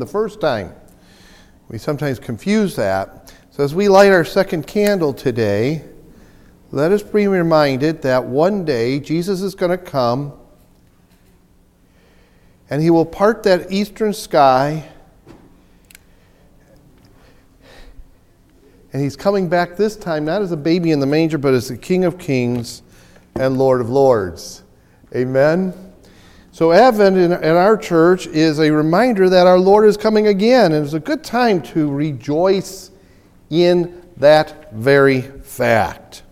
the first time. We sometimes confuse that. So, as we light our second candle today, let us be reminded that one day Jesus is going to come and he will part that eastern sky. And he's coming back this time not as a baby in the manger, but as the King of Kings and Lord of Lords. Amen. So, Advent in, in, our church is a reminder that our Lord is coming again, and it's a good time to rejoice in that very fact.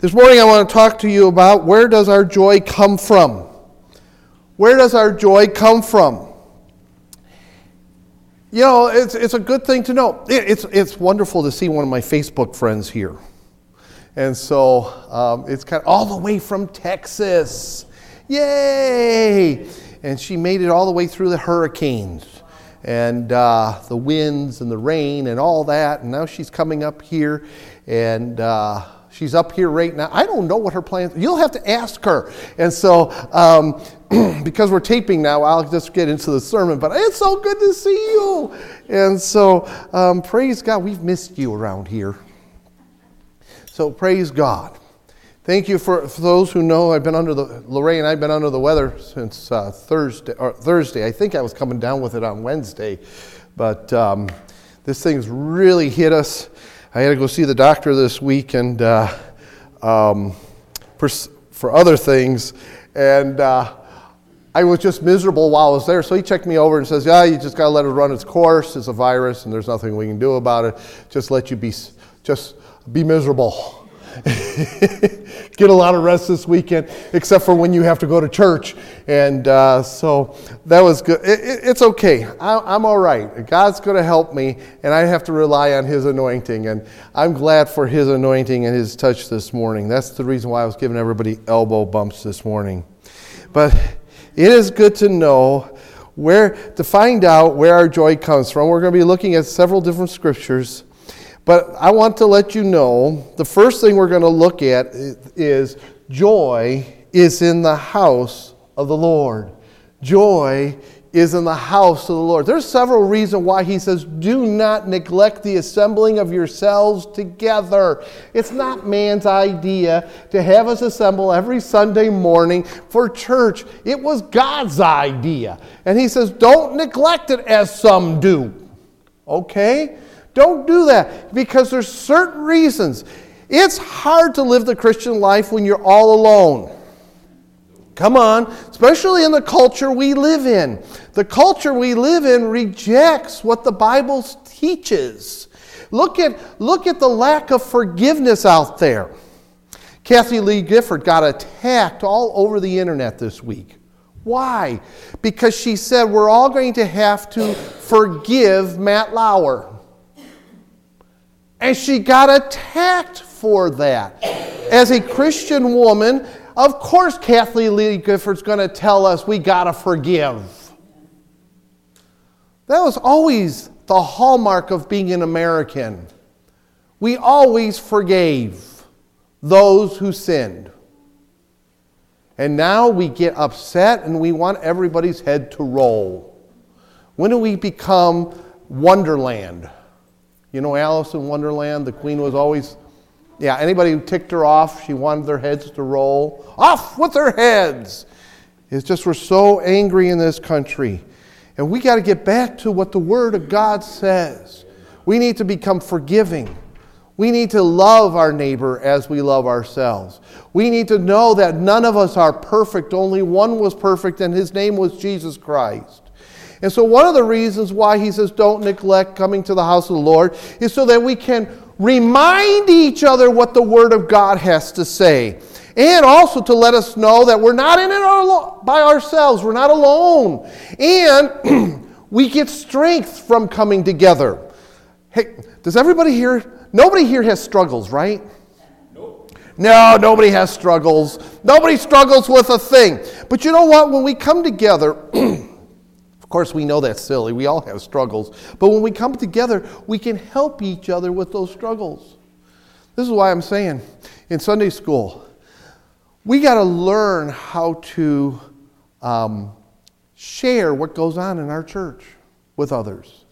This morning, I want to talk to you about where does our joy come from? Where does our joy come from? You know, it's, it's a good thing to know. It, it's, it's wonderful to see one of my Facebook friends here. And so um, it's kind of all the way from Texas. Yay! And she made it all the way through the hurricanes and uh, the winds and the rain and all that. And now she's coming up here and uh, she's up here right now. I don't know what her plans. You'll have to ask her. And so, um, because we're taping now, I'll just get into the sermon. But it's so good to see you. And so, um, praise God. We've missed you around here. So praise God. Thank you for, for, those who know I've been under the Lorraine. I've been under the weather since uh, Thursday. Thursday, I think I was coming down with it on Wednesday, but um, this thing's really hit us. I had to go see the doctor this week, and uh, um, for, for other things, and uh, I was just miserable while I was there. So he checked me over and says, "Yeah, you just got to let it run its course. It's a virus, and there's nothing we can do about it. Just let you be, just be miserable." Get a lot of rest this weekend, except for when you have to go to church. And uh, so that was good. It, it, it's okay. I, am all right. God's going to help me, and I have to rely on His anointing. And I'm glad for His anointing and His touch this morning. That's the reason why I was giving everybody elbow bumps this morning. But it is good to know where to find out where our joy comes from. We're going to be looking at several different scriptures. But I want to let you know the first thing we're going to look at is joy is in the house of the Lord. Joy is in the house of the Lord. There's several reasons why he says, Do not neglect the assembling of yourselves together. It's not man's idea to have us assemble every Sunday morning for church. It was God's idea. And he says, Don't neglect it as some do. Okay? Don't do that because there's certain reasons. It's hard to live the Christian life when you're all alone. Come on, especially in the culture we live in. The culture we live in rejects what the Bible teaches. Look at, look at the lack of forgiveness out there. Kathie Lee Gifford got attacked all over the internet this week. Why? Because she said we're all going to have to forgive Matt Lauer. And she got attacked for that. As a Christian woman, of course, Kathleen Lee Gifford's going to tell us we got to forgive. That was always the hallmark of being an American. We always forgave those who sinned. And now we get upset and we want everybody's head to roll. When do we become Wonderland? You know Alice in Wonderland? The queen was always, yeah, anybody who ticked her off, she wanted their heads to roll. Off with their heads! It's just we're so angry in this country. And we got to get back to what the Word of God says. We need to become forgiving. We need to love our neighbor as we love ourselves. We need to know that none of us are perfect, only one was perfect, and his name was Jesus Christ. And so, one of the reasons why he says don't neglect coming to the house of the Lord is so that we can remind each other what the Word of God has to say. And also to let us know that we're not in it by ourselves, we're not alone. And we get strength from coming together. Hey, does everybody here, nobody here has struggles, right? No, nobody has struggles. Nobody struggles with a thing. But you know what? When we come together, course, we know that's silly. We all have struggles. But when we come together, we can help each other with those struggles. This is why I'm saying in Sunday school, we got to learn how to um, share what goes on in our church. with others.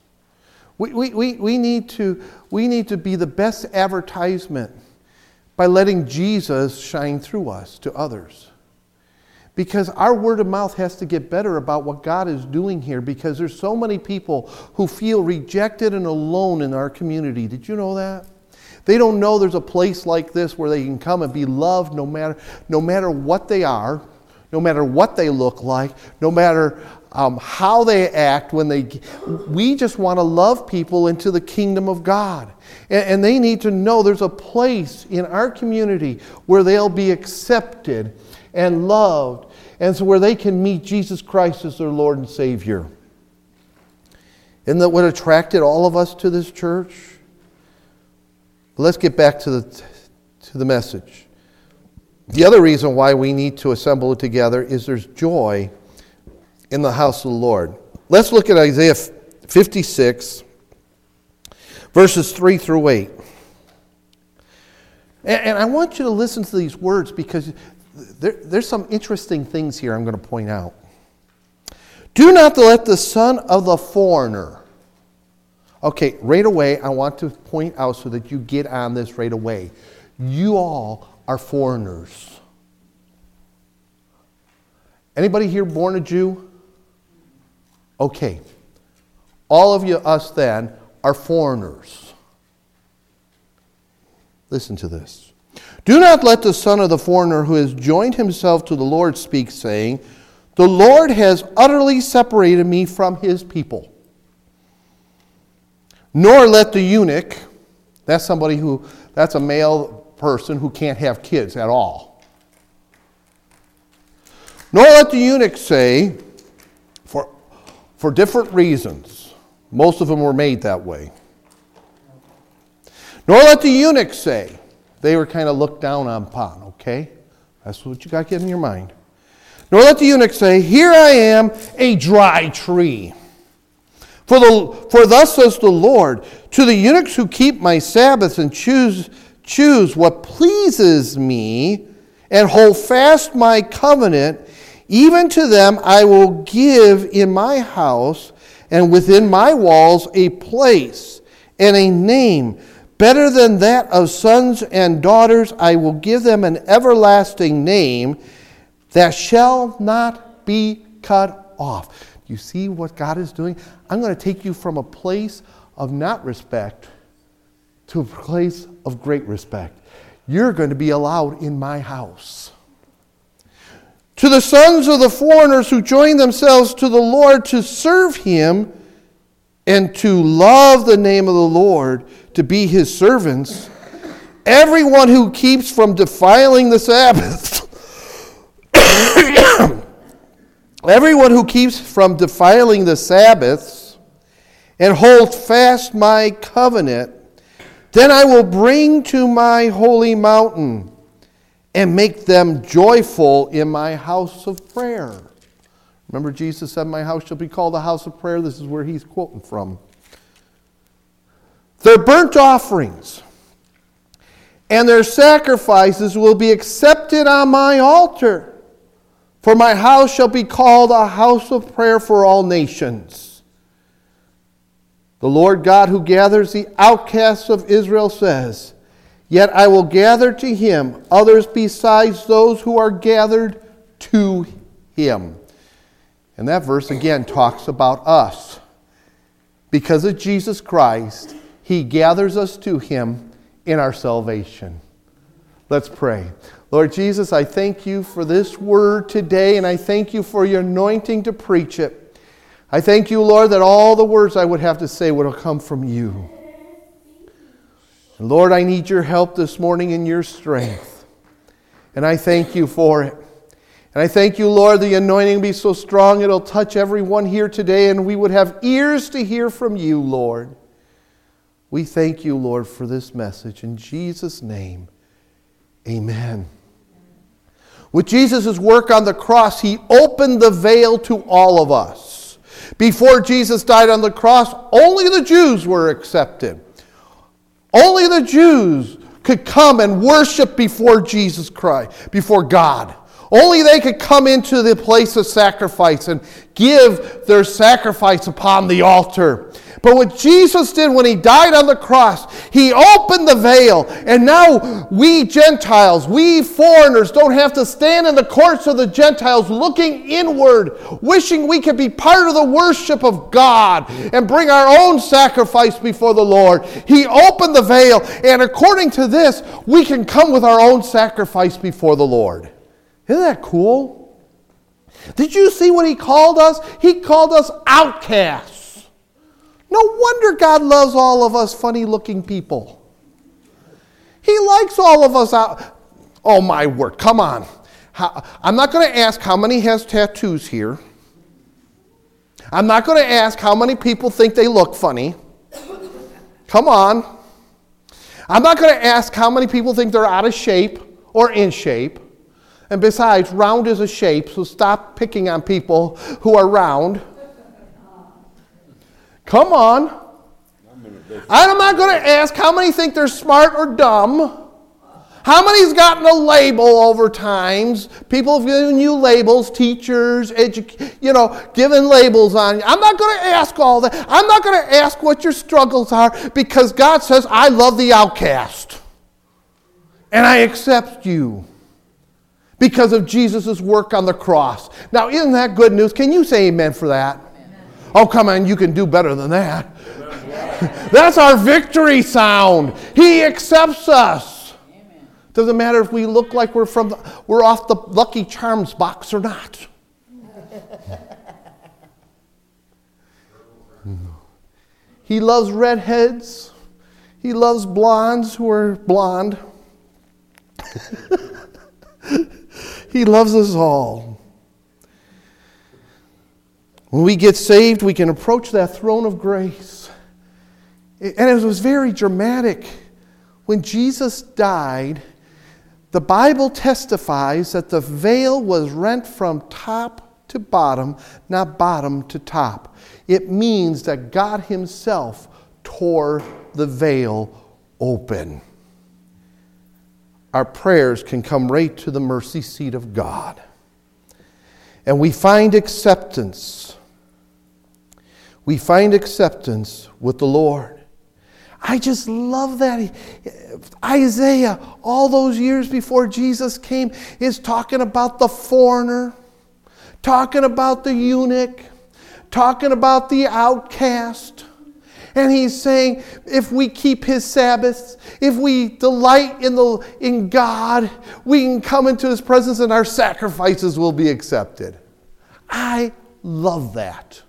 We, we, we, we, need to, we need to be the best advertisement by letting Jesus shine through us to others. Because our word of mouth has to get better about what God is doing here because there's so many people who feel rejected and alone in our community. Did you know that? They don't know there's a place like this where they can come and be loved no matter, no matter what they are, no matter what they look like, no matter um, how they act when they. We just want to love people into the kingdom of God. And, and they need to know there's a place in our community where they'll be accepted and loved, and so where they can meet Jesus Christ as their Lord and Savior. Isn't that what attracted all of us to this church? Let's get back to the, to the message. The other reason why we need to assemble together is there's joy in the house of the Lord. Let's look at Isaiah 56, verses 3 through 8. And, I want you to listen to these words because there, there's some interesting things here I'm going to point out. Do not let the son of the foreigner. Okay, right away, I want to point out so that you get on this right away. You all are foreigners. Anybody here born a Jew? Okay. All of you, us then, are foreigners. Listen to this. Do not let the son of the foreigner who has joined himself to the Lord speak, saying, The Lord has utterly separated me from his people. Nor let the eunuch, that's somebody who, that's a male person who can't have kids at all. Nor let the eunuch say, for, for different reasons, most of them were made that way. Nor let the eunuch say, they were kind of looked down on upon, okay? That's what you got to get in your mind. Nor let the eunuch say, Here I am, a dry tree. For, the, for thus says the Lord, to the eunuchs who keep my Sabbaths and choose, choose what pleases me and hold fast my covenant, even to them I will give in my house and within my walls a place and a name Better than that of sons and daughters, I will give them an everlasting name that shall not be cut off. You see what God is doing? I'm going to take you from a place of not respect to a place of great respect. You're going to be allowed in my house. To the sons of the foreigners who join themselves to the Lord to serve him and to love the name of the Lord, to be his servants, everyone who keeps from defiling the Sabbath, everyone who keeps from defiling the Sabbaths and holds fast my covenant, then I will bring to my holy mountain and make them joyful in my house of prayer. Remember, Jesus said, My house shall be called a house of prayer. This is where he's quoting from. Their burnt offerings and their sacrifices will be accepted on my altar. For my house shall be called a house of prayer for all nations. The Lord God who gathers the outcasts of Israel says, Yet I will gather to him others besides those who are gathered to him. And that verse again talks about us. Because of Jesus Christ, he gathers us to Him in our salvation. Let's pray. Lord Jesus, I thank you for this word today, and I thank you for your anointing to preach it. I thank you, Lord, that all the words I would have to say would come from you. And Lord, I need your help this morning in your strength. And I thank you for it. And I thank you, Lord, the anointing be so strong it'll touch everyone here today, and we would have ears to hear from you, Lord. We thank you, Lord, for this message. In Jesus' name, amen. With Jesus' work on the cross, he opened the veil to all of us. Before Jesus died on the cross, only the Jews were accepted. Only the Jews could come and worship before Jesus Christ, before God. Only they could come into the place of sacrifice and give their sacrifice upon the altar. But what Jesus did when he died on the cross, he opened the veil. And now we Gentiles, we foreigners, don't have to stand in the courts of the Gentiles looking inward, wishing we could be part of the worship of God and bring our own sacrifice before the Lord. He opened the veil. And according to this, we can come with our own sacrifice before the Lord. Isn't that cool? Did you see what he called us? He called us outcasts. No wonder God loves all of us funny looking people. He likes all of us out. Oh, my word. Come on. How, I'm not going to ask how many has tattoos here. I'm not going to ask how many people think they look funny. Come on. I'm not going to ask how many people think they're out of shape or in shape. And besides, round is a shape, so stop picking on people who are round. Come on. I'm not going to ask how many think they're smart or dumb. How many's gotten a label over times? People have given you labels, teachers, edu- you know, given labels on you. I'm not going to ask all that. I'm not going to ask what your struggles are because God says, I love the outcast. And I accept you because of Jesus' work on the cross. Now, isn't that good news? Can you say amen for that? Oh, come on, you can do better than that. That's our victory sound. He accepts us. Doesn't matter if we look like we're from the, we're off the Lucky Charms box or not. he loves redheads. He loves blondes who are blonde. he loves us all. When we get saved, we can approach that throne of grace. And it was very dramatic. When Jesus died, the Bible testifies that the veil was rent from top to bottom, not bottom to top. It means that God Himself tore the veil open. Our prayers can come right to the mercy seat of God. And we find acceptance we find acceptance with the Lord. I just love that. Isaiah, all those years before Jesus came, is talking about the foreigner, talking about the eunuch, talking about the outcast. And he's saying, if we keep his Sabbaths, if we delight in, the, in God, we can come into his presence and our sacrifices will be accepted. I love that.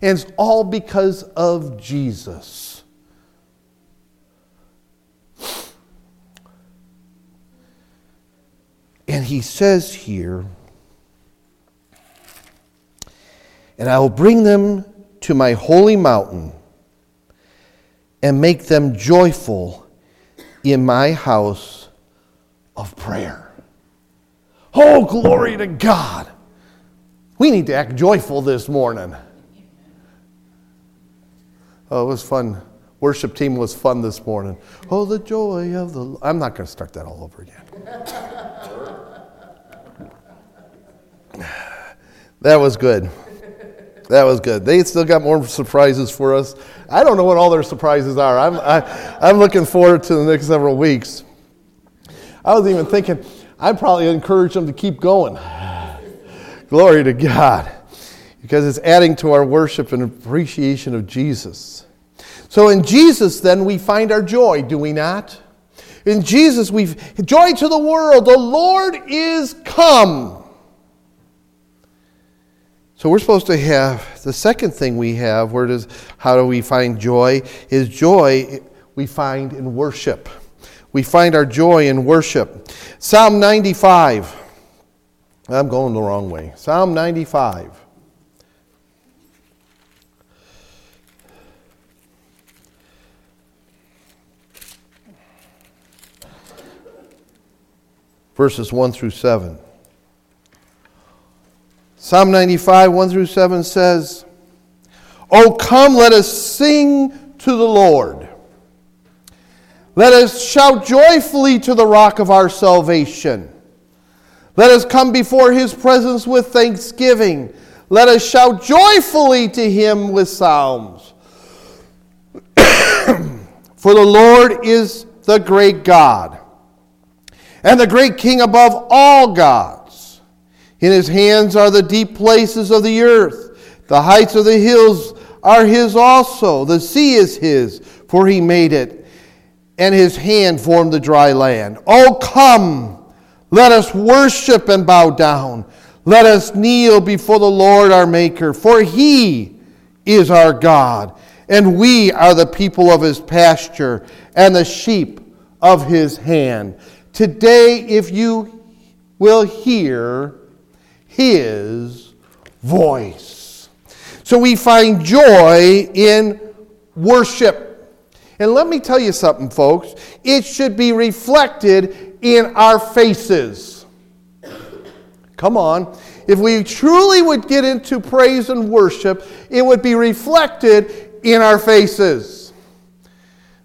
And it's all because of Jesus. And he says here, and I will bring them to my holy mountain and make them joyful in my house of prayer. Oh, glory to God. We need to act joyful this morning. Oh, it was fun. Worship team was fun this morning. Oh, the joy of the. I'm not going to start that all over again. that was good. That was good. They still got more surprises for us. I don't know what all their surprises are. I'm, I, am i am looking forward to the next several weeks. I was even thinking, I'd probably encourage them to keep going. Glory to God because it's adding to our worship and appreciation of Jesus. So in Jesus, then, we find our joy, do we not? In Jesus, we've joy to the world. The Lord is come. So we're supposed to have the second thing we have. Where does how do we find joy? Is joy we find in worship. We find our joy in worship. Psalm 95. I'm going the wrong way. Psalm 95. verses 1 through 7. Psalm 95, 1 through 7 says, Oh, come, let us sing to the Lord. Let us shout joyfully to the rock of our salvation. Let us come before his presence with thanksgiving. Let us shout joyfully to him with psalms. For the Lord is the great God and the great King above all gods. In his hands are the deep places of the earth. The heights of the hills are his also. The sea is his, for he made it, and his hand formed the dry land. Oh, come! Let us worship and bow down. Let us kneel before the Lord our Maker, for he is our God, and we are the people of his pasture and the sheep of his hand. Today, if you will hear his voice. So we find joy in worship. And let me tell you something, folks. It should be reflected in our faces. Come on. If we truly would get into praise and worship, it would be reflected in our faces.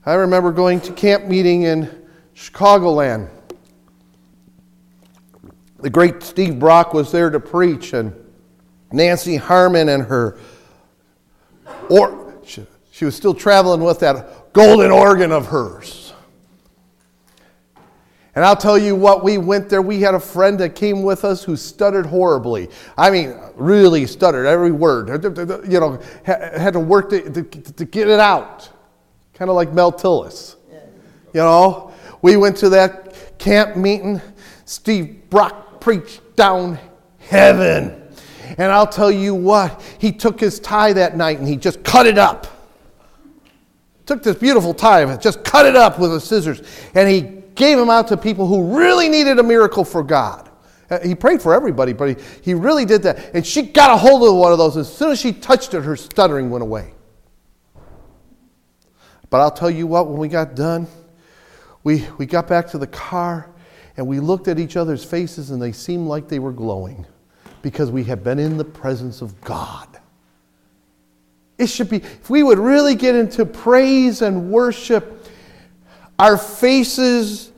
I remember going to camp meeting in Chicagoland. The great Steve Brock was there to preach, and Nancy Harmon and her, or she, she was still traveling with that golden organ of hers. And I'll tell you what, we went there. We had a friend that came with us who stuttered horribly. I mean, really stuttered every word. You know, had to work to, to, to get it out. Kind of like Mel Tillis. You know, we went to that camp meeting. Steve Brock preached down heaven. And I'll tell you what, he took his tie that night and he just cut it up. Took this beautiful tie and just cut it up with the scissors. And he gave them out to people who really needed a miracle for God. Uh, he prayed for everybody, but he, he really did that. And she got a hold of one of those. As soon as she touched it, her stuttering went away. But I'll tell you what, when we got done, we, we got back to the car and we looked at each other's faces and they seemed like they were glowing because we had been in the presence of God. It should be, if we would really get into praise and worship, our faces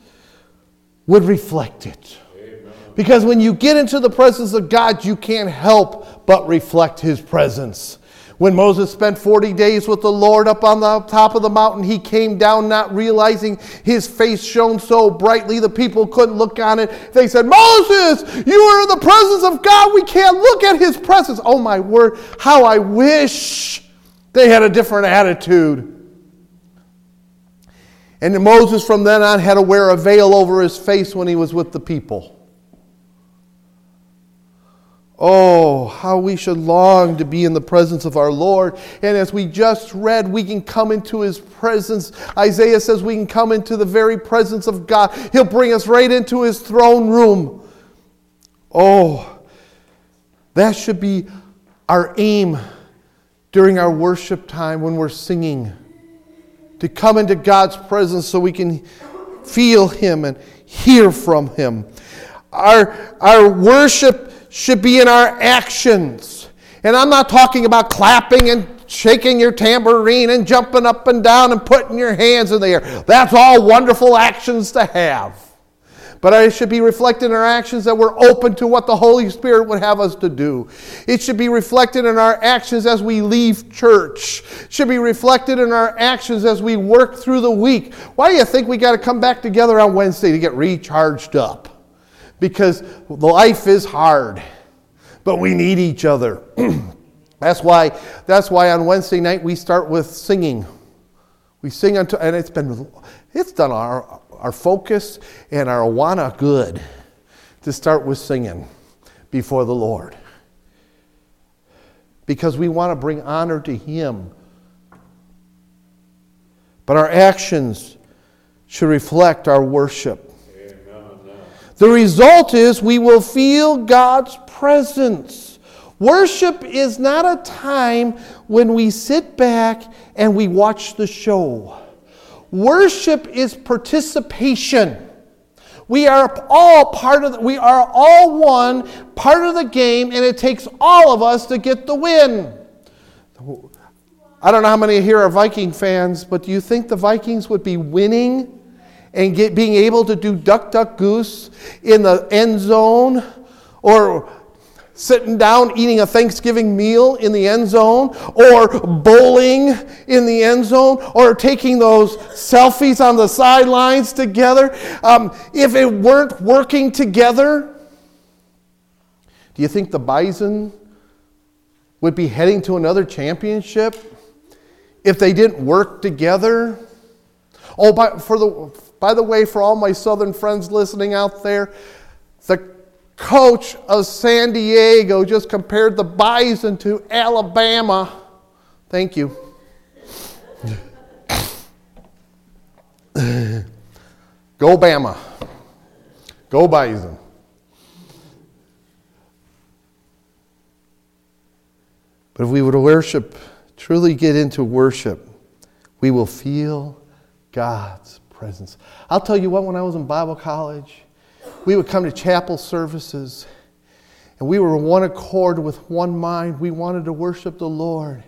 would reflect it. Because when you get into the presence of God, you can't help but reflect His presence. When Moses spent 40 days with the Lord up on the top of the mountain, he came down not realizing his face shone so brightly the people couldn't look on it. They said, Moses, you are in the presence of God. We can't look at his presence. Oh, my word, how I wish they had a different attitude. And Moses from then on had to wear a veil over his face when he was with the people. Oh, how we should long to be in the presence of our Lord. And as we just read, we can come into his presence. Isaiah says we can come into the very presence of God. He'll bring us right into his throne room. Oh, that should be our aim during our worship time when we're singing to come into God's presence so we can feel Him and hear from Him. Our, our worship should be in our actions. And I'm not talking about clapping and shaking your tambourine and jumping up and down and putting your hands in the air. That's all wonderful actions to have. But it should be reflected in our actions that we're open to what the Holy Spirit would have us to do. It should be reflected in our actions as we leave church. It should be reflected in our actions as we work through the week. Why do you think we got to come back together on Wednesday to get recharged up? Because life is hard, but we need each other. that's why that's why on Wednesday night we start with singing. We sing until and it's been it's done our our focus and our wanna good to start with singing before the Lord. Because we want to bring honor to Him. But our actions should reflect our worship. The result is we will feel God's presence. Worship is not a time when we sit back and we watch the show. Worship is participation. We are all part of the, we are all one part of the game and it takes all of us to get the win. I don't know how many here are Viking fans, but do you think the Vikings would be winning and get, being able to do duck, duck, goose in the end zone or sitting down eating a Thanksgiving meal in the end zone, or bowling in the end zone, or taking those selfies on the sidelines together, um, if it weren't working together, do you think the Bison would be heading to another championship if they didn't work together? Oh, by, for the, by the way, for all my Southern friends listening out there, the coach of San Diego just compared the Bison to Alabama. Thank you. Go Bama. Go Bison. But if we would worship, truly get into worship, we will feel God's presence. I'll tell you what, when I was in Bible college, we would come to chapel services and we were one accord with one mind. We wanted to worship the Lord.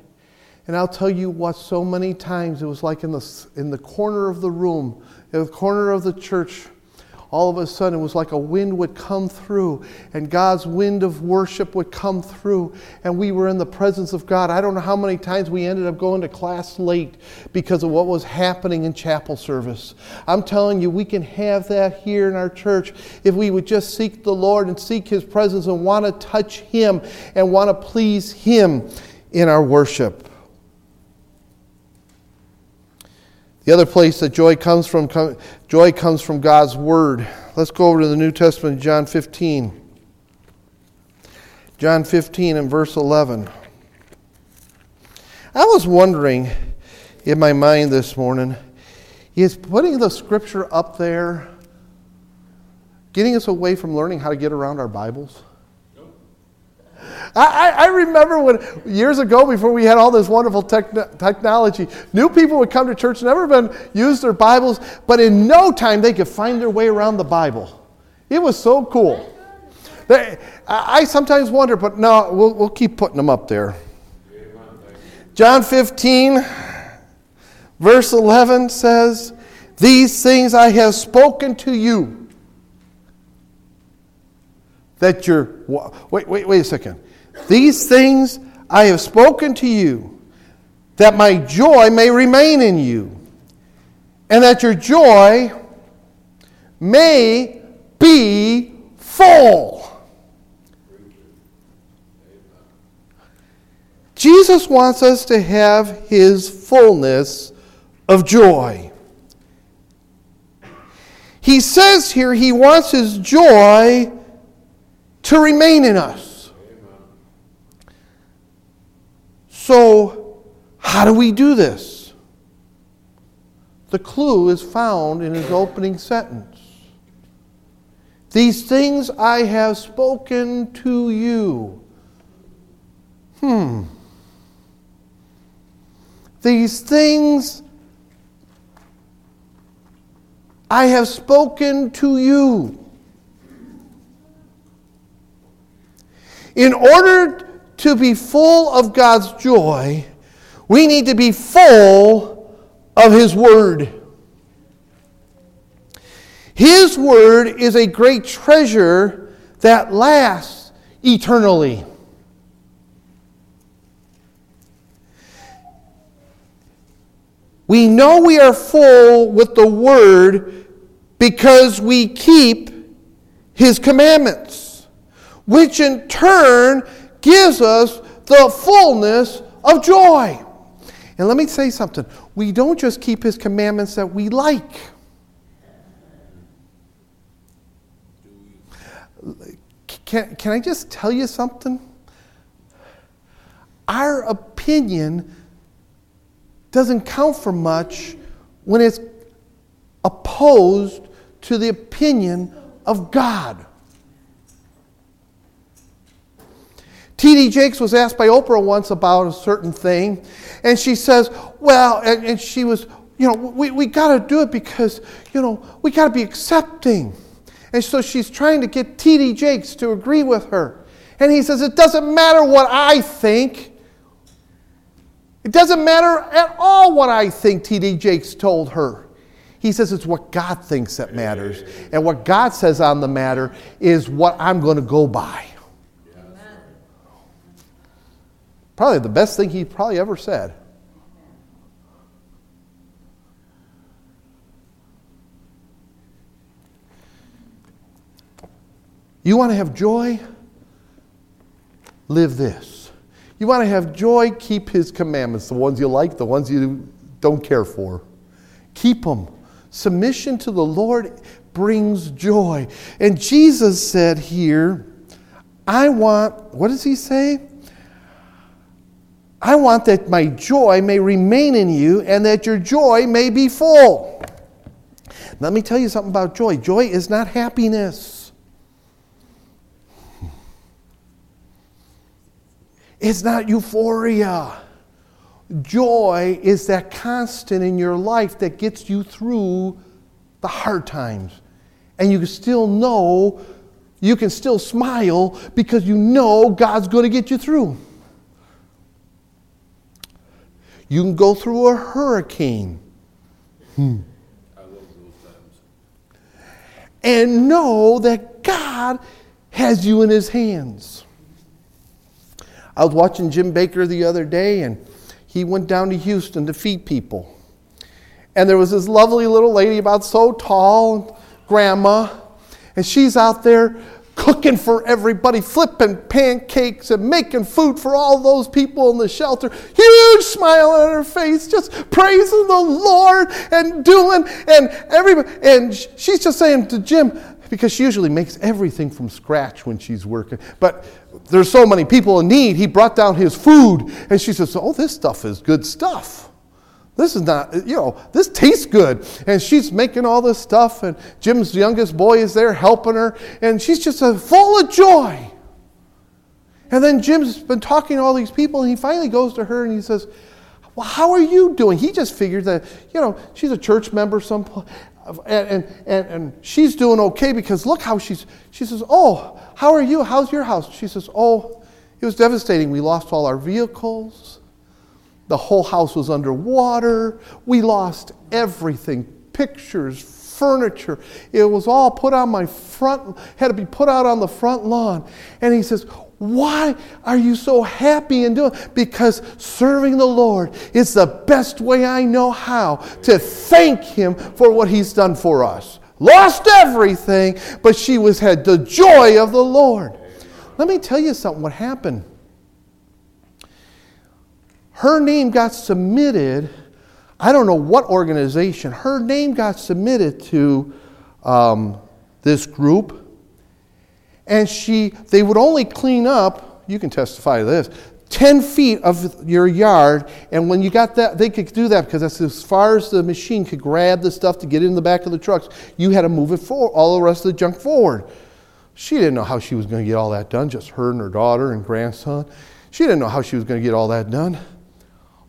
And I'll tell you what, so many times it was like in the, in the corner of the room, in the corner of the church, all of a sudden it was like a wind would come through and God's wind of worship would come through and we were in the presence of God. I don't know how many times we ended up going to class late because of what was happening in chapel service. I'm telling you, we can have that here in our church if we would just seek the Lord and seek His presence and want to touch Him and want to please Him in our worship. The other place that joy comes from, joy comes from God's Word. Let's go over to the New Testament, John 15. John 15 and verse 11. I was wondering in my mind this morning is putting the scripture up there getting us away from learning how to get around our Bibles? I, I, remember when years ago, before we had all this wonderful technology, new people would come to church, never been used their Bibles, but in no time they could find their way around the Bible. It was so cool. They, I sometimes wonder, but no, we'll, we'll keep putting them up there. John 15, verse 11 says, These things I have spoken to you. That you're, wait, wait, wait a second. These things I have spoken to you, that my joy may remain in you, and that your joy may be full. Jesus wants us to have his fullness of joy. He says here he wants his joy to remain in us. So, how do we do this? The clue is found in his opening sentence. These things I have spoken to you. Hmm. These things I have spoken to you. In order to be full of God's joy, we need to be full of His Word. His Word is a great treasure that lasts eternally. We know we are full with the Word because we keep His commandments, which in turn gives us the fullness of joy. And let me say something we don't just keep his commandments that we like. Can, can I just tell you something? Our opinion doesn't count for much when it's opposed to the opinion of God. T.D. Jakes was asked by Oprah once about a certain thing, and she says, Well, and, and she was, you know, we, we got to do it because, you know, we got to be accepting. And so she's trying to get T.D. Jakes to agree with her. And he says, It doesn't matter what I think. It doesn't matter at all what I think, T.D. Jakes told her. He says it's what God thinks that matters. And what God says on the matter is what I'm going to go by. Probably the best thing he probably ever said. You want to have joy? Live this. You want to have joy? Keep his commandments, the ones you like, the ones you don't care for. Keep them. Submission to the Lord brings joy. And Jesus said here, I want, what does he say? I want that my joy may remain in you and that your joy may be full. Let me tell you something about joy. Joy is not happiness. It's not euphoria. Joy is that constant in your life that gets you through the hard times. And you can still know, you can still smile because you know God's going to get you through. You can go through a hurricane. Hmm. And know that God has you in his hands. I was watching Jim Bakker the other day, and he went down to Houston to feed people. And there was this lovely little lady, about so tall, grandma, and she's out there cooking for everybody, flipping pancakes and making food for all those people in the shelter. Huge smile on her face, just praising the Lord and doing and everybody. And she's just saying to Jim, because she usually makes everything from scratch when she's working. But there's so many people in need, he brought down his food. And she says, Oh, this stuff is good stuff. This is not, you know, this tastes good. And she's making all this stuff, and Jim's youngest boy is there helping her, and she's just full of joy. And then Jim's been talking to all these people, and he finally goes to her and he says, Well, how are you doing? He just figured that, you know, she's a church member some and, and, and she's doing okay because look how she's, she says, Oh, how are you? How's your house? She says, Oh, it was devastating. We lost all our vehicles. The whole house was underwater. We lost everything pictures, furniture. It was all put on my front, had to be put out on the front lawn. And he says, why are you so happy and doing? Because serving the Lord is the best way I know how to thank Him for what He's done for us. Lost everything, but she was had the joy of the Lord. Let me tell you something. What happened? Her name got submitted. I don't know what organization. Her name got submitted to um, this group, and she they would only clean up. You can testify to this. 10 feet of your yard, and when you got that, they could do that because that's as far as the machine could grab the stuff to get in the back of the trucks. You had to move it forward, all the rest of the junk forward. She didn't know how she was going to get all that done, just her and her daughter and grandson. She didn't know how she was going to get all that done.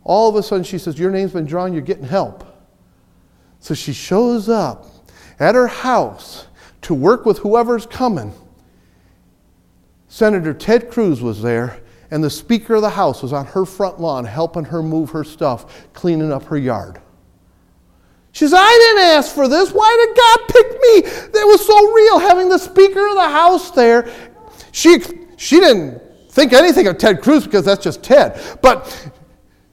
All of a sudden, she says, Your name's been drawn, you're getting help. So she shows up at her house to work with whoever's coming. Senator Ted Cruz was there, and the Speaker of the House was on her front lawn helping her move her stuff, cleaning up her yard. She says, I didn't ask for this. Why did God pick me? It was so real having the Speaker of the House there. She, she didn't think anything of Ted Cruz because that's just Ted. But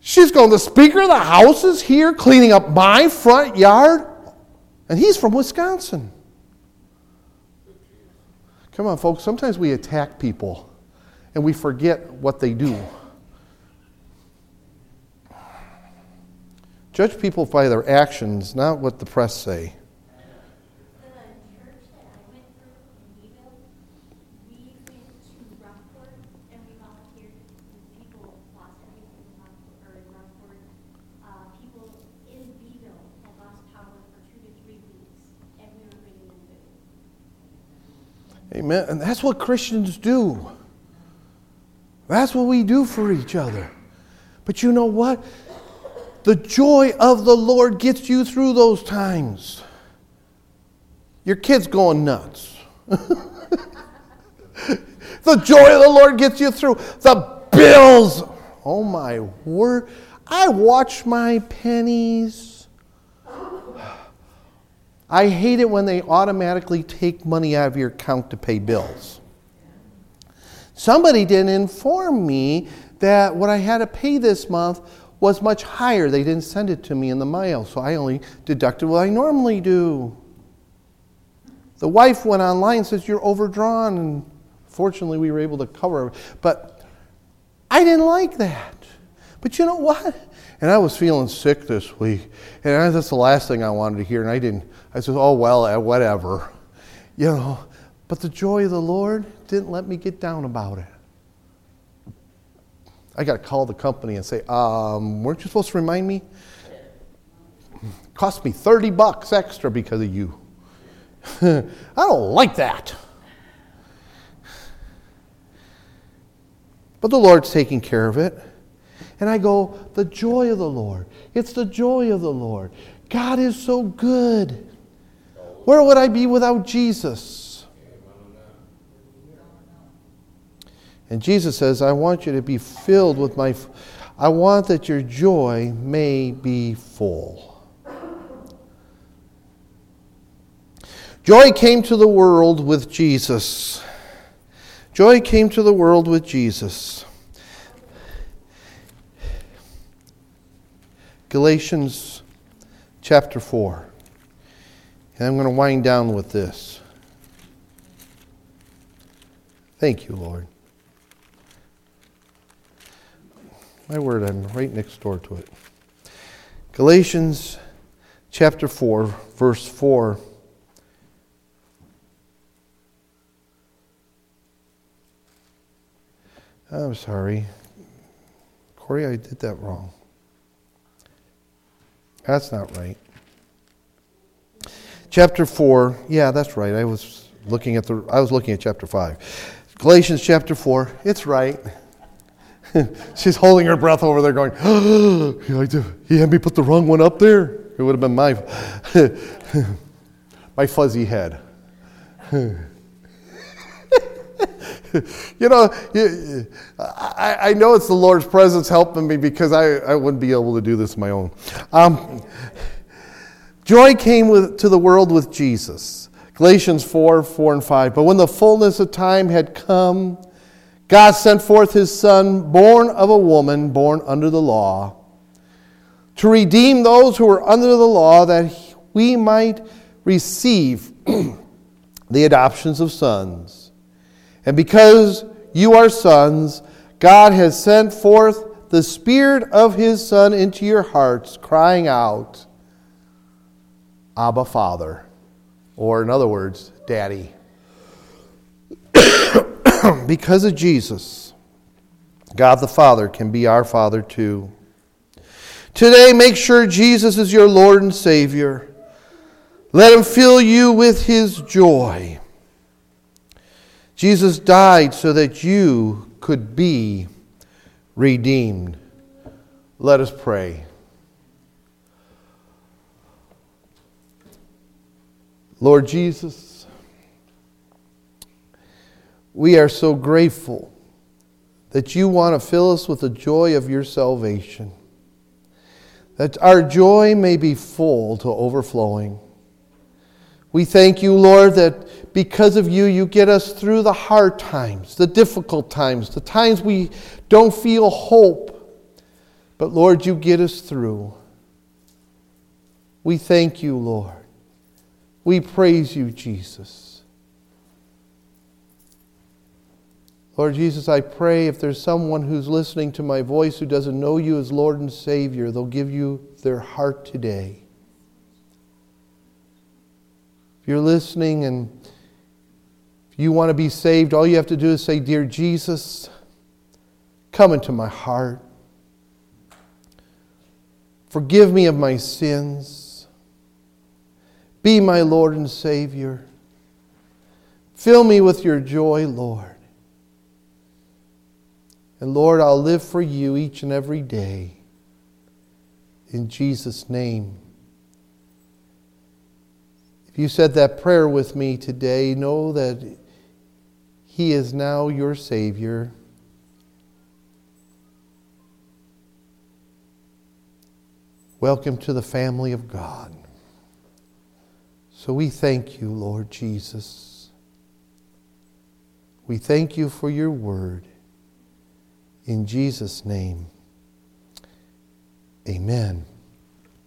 She's going, the Speaker of the House is here cleaning up my front yard. And he's from Wisconsin. Come on, folks. Sometimes we attack people and we forget what they do. Judge people by their actions, not what the press say. Amen. And that's what Christians do. That's what we do for each other. But you know what? The joy of the Lord gets you through those times. Your kid's going nuts. the joy of the Lord gets you through. The bills. Oh my word. I watch my pennies. I hate it when they automatically take money out of your account to pay bills. Somebody didn't inform me that what I had to pay this month was much higher. They didn't send it to me in the mail, so I only deducted what I normally do. The wife went online and says, You're overdrawn, and fortunately we were able to cover it. But I didn't like that. But you know what? And I was feeling sick this week, and that's the last thing I wanted to hear, and I didn't. I said, Oh, well, uh, whatever. You know, but the joy of the Lord didn't let me get down about it. I got to call the company and say, um, weren't you supposed to remind me? It cost me 30 bucks extra because of you. I don't like that. But the Lord's taking care of it. And I go, the joy of the Lord. It's the joy of the Lord. God is so good. Where would I be without Jesus? And Jesus says, I want you to be filled with my, I want that your joy may be full. Joy came to the world with Jesus. Joy came to the world with Jesus. Galatians chapter 4. And I'm going to wind down with this. Thank you, Lord. My word, I'm right next door to it. Galatians chapter 4, verse 4. I'm sorry. Corey, I did that wrong. That's not right. Chapter 4. Yeah, that's right. I was looking at the I was looking at chapter 5. Galatians chapter 4. It's right. She's holding her breath over there, going, oh, He had me put the wrong one up there. It would have been my, my fuzzy head. you know, I, know it's the Lord's presence helping me because I, I wouldn't be able to do this on my own. Um, joy came with, to the world with Jesus. Galatians 4 4 and 5. But when the fullness of time had come, God sent forth his Son, born of a woman, born under the law, to redeem those who were under the law, that we might receive the adoptions of sons. And because you are sons, God has sent forth the Spirit of his Son into your hearts, crying out, Abba, Father. Or, in other words, Daddy. because of Jesus, God the Father can be our Father too. Today, make sure Jesus is your Lord and Savior. Let Him fill you with His joy. Jesus died so that you could be redeemed. Let us pray. Lord Jesus, we are so grateful that you want to fill us with the joy of your salvation, that our joy may be full to overflowing. We thank you, Lord, that because of you, you get us through the hard times, the difficult times, the times we don't feel hope. But Lord, you get us through. We thank you, Lord. We praise you, Jesus. Lord Jesus, I pray if there's someone who's listening to my voice who doesn't know you as Lord and Savior, they'll give you their heart today. If you're listening and if you want to be saved, all you have to do is say, Dear Jesus, come into my heart. Forgive me of my sins. Be my Lord and Savior. Fill me with your joy, Lord. And Lord, I'll live for you each and every day. In Jesus' name. If you said that prayer with me today, know that He is now your Savior. Welcome to the family of God. So we thank you, Lord Jesus. We thank you for your word. In Jesus' name, amen.